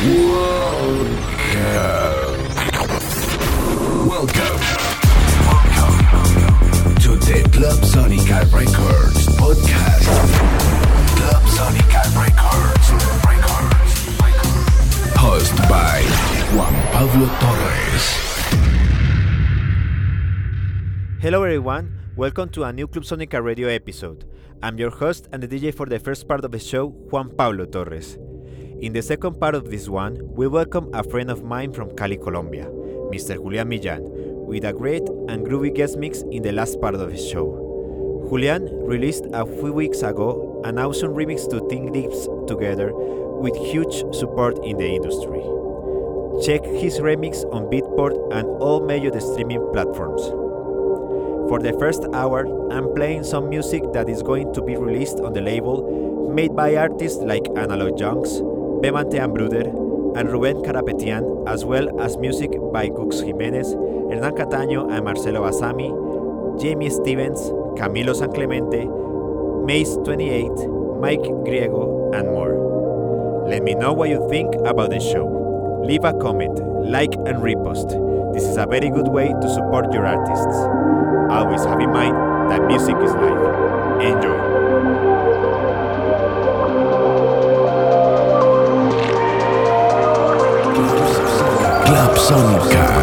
Welcome. To the Clubsonica Records podcast. Clubsonica Records. Records. Host by Juan Pablo Torrez. Hello everyone, welcome to a new Clubsonica radio episode. I'm your host and the DJ for the first part of the show, Juan Pablo Torrez. In the second part of this one, we welcome a friend of mine from Cali, Colombia, Mr. Julian Millan, with a great and groovy guest mix in the last part of his show. Julian released a few weeks ago an awesome remix to Thinkdeep's Together with huge support in the industry. Check his remix on Beatport and all major streaming platforms. For the first hour, I'm playing some music that is going to be released on the label, made by artists like Analog Jungs, Bemannte and Bruder, and Ruben Karapetyan, as well as music by Gux Jimenez, Hernan Cattaneo and Marcelo Vasami, Jamie Stevens, Camilo San Clemente, Maze 28, Mike Griego, and more. Let me know what you think about the show. Leave a comment, like, and repost. This is a very good way to support your artists. Always have in mind that music is life. Enjoy. Sonica.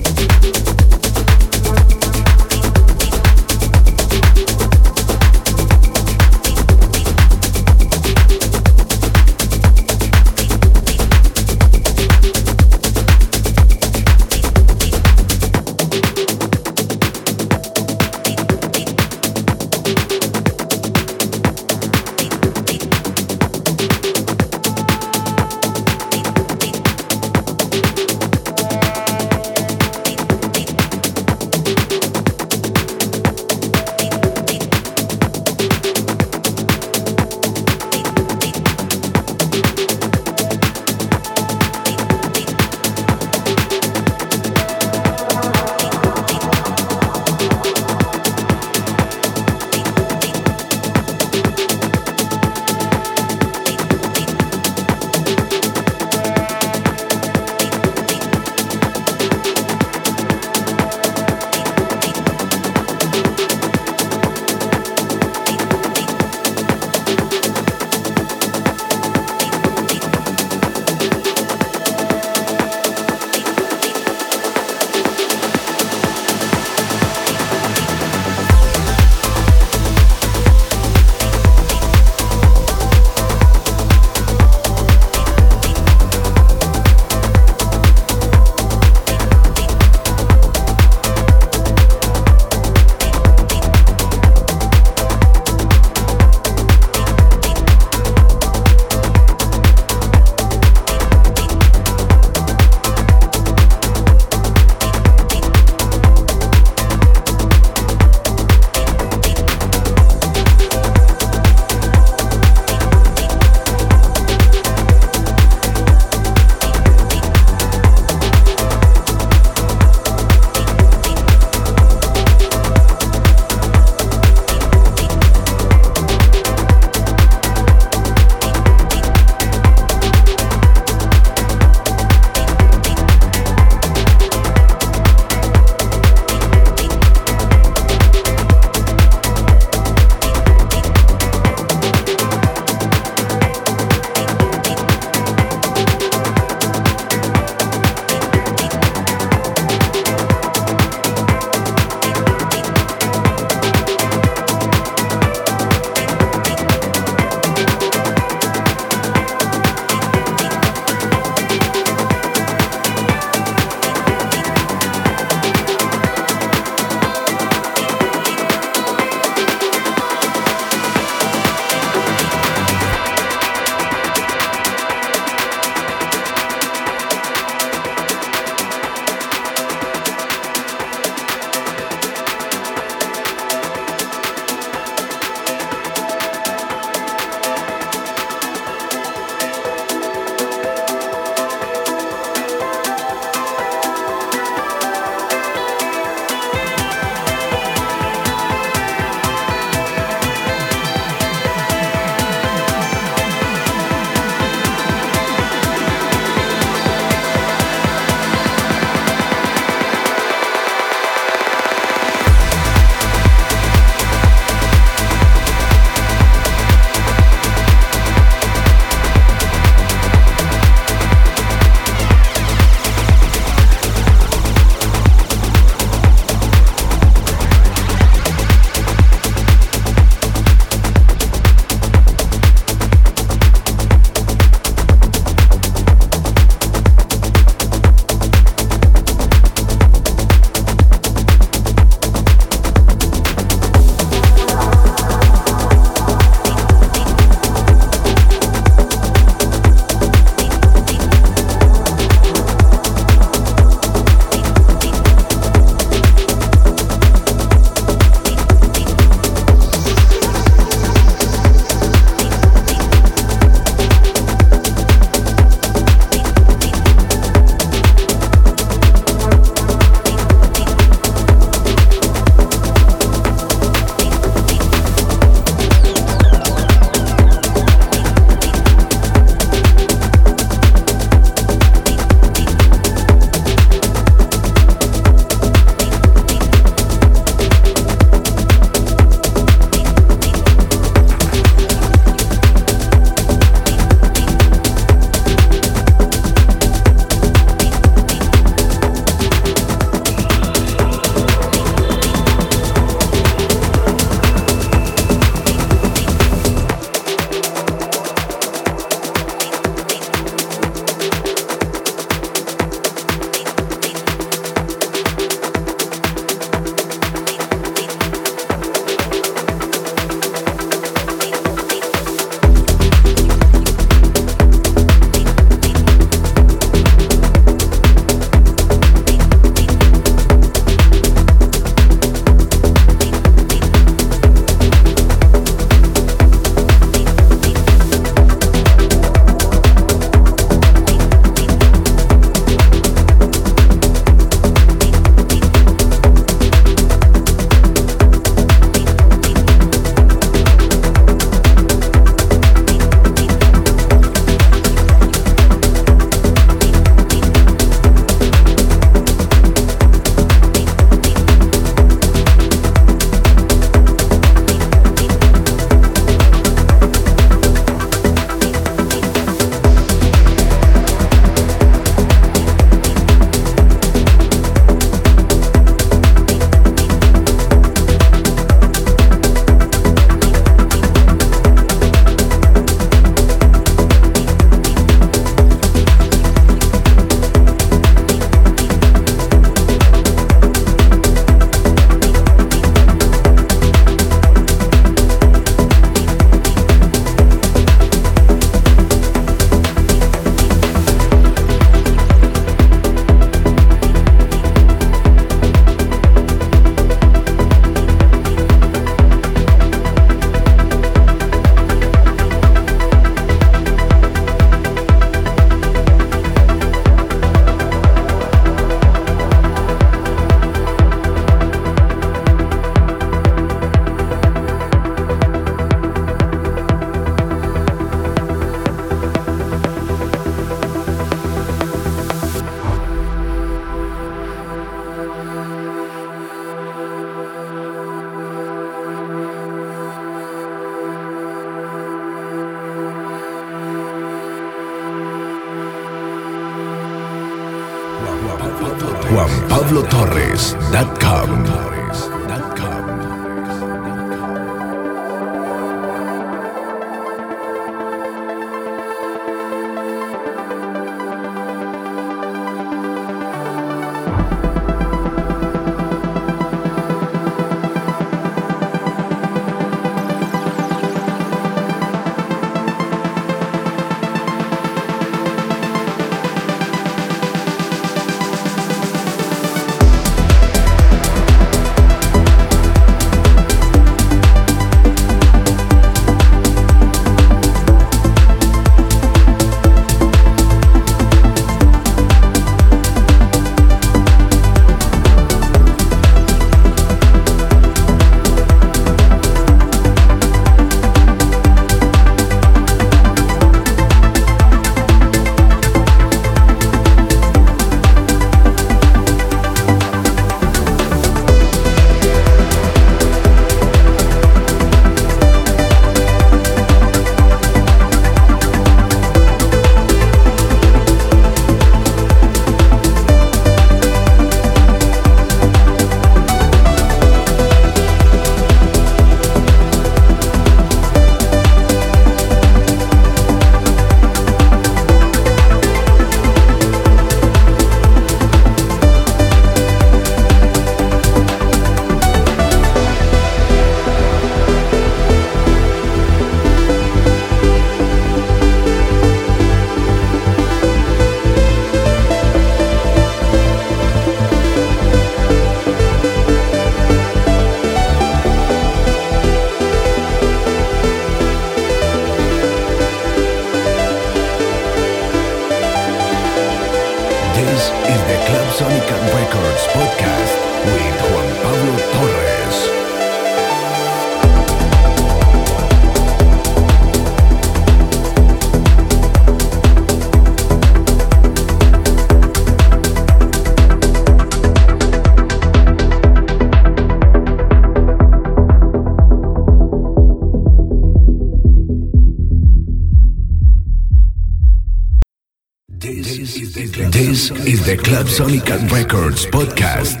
This is the Clubsonica Records podcast.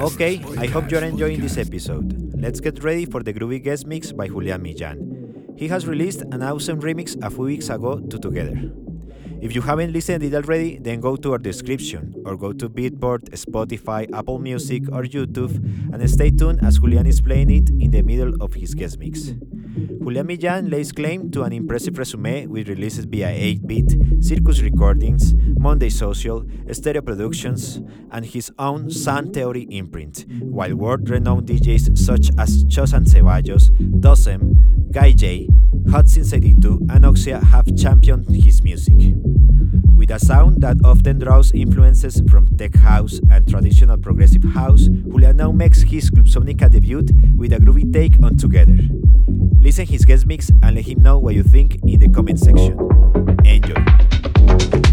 Okay, I hope you're enjoying this episode. Let's get ready for the groovy guest mix by Julian Millan. He has released an awesome remix a few weeks ago to Together. If you haven't listened it already, then go to our description or go to Beatport, Spotify, Apple Music, or YouTube and stay tuned as Julian is playing it in the middle of his guest mix. Julian Millan lays claim to an impressive resume with releases via 8-Bit, Circus Recordings, Monday Social, Stereo Productions, and his own Sound Theory imprint, while world-renowned DJs such as Chus & Ceballos, Dosem, Guy J, Since 82, and Oxia have championed his music. With a sound that often draws influences from tech house and traditional progressive house, Julian now makes his Clubsonica debut with a groovy take on Together. Listen his guest mix and let him know what you think in the comment section. Enjoy.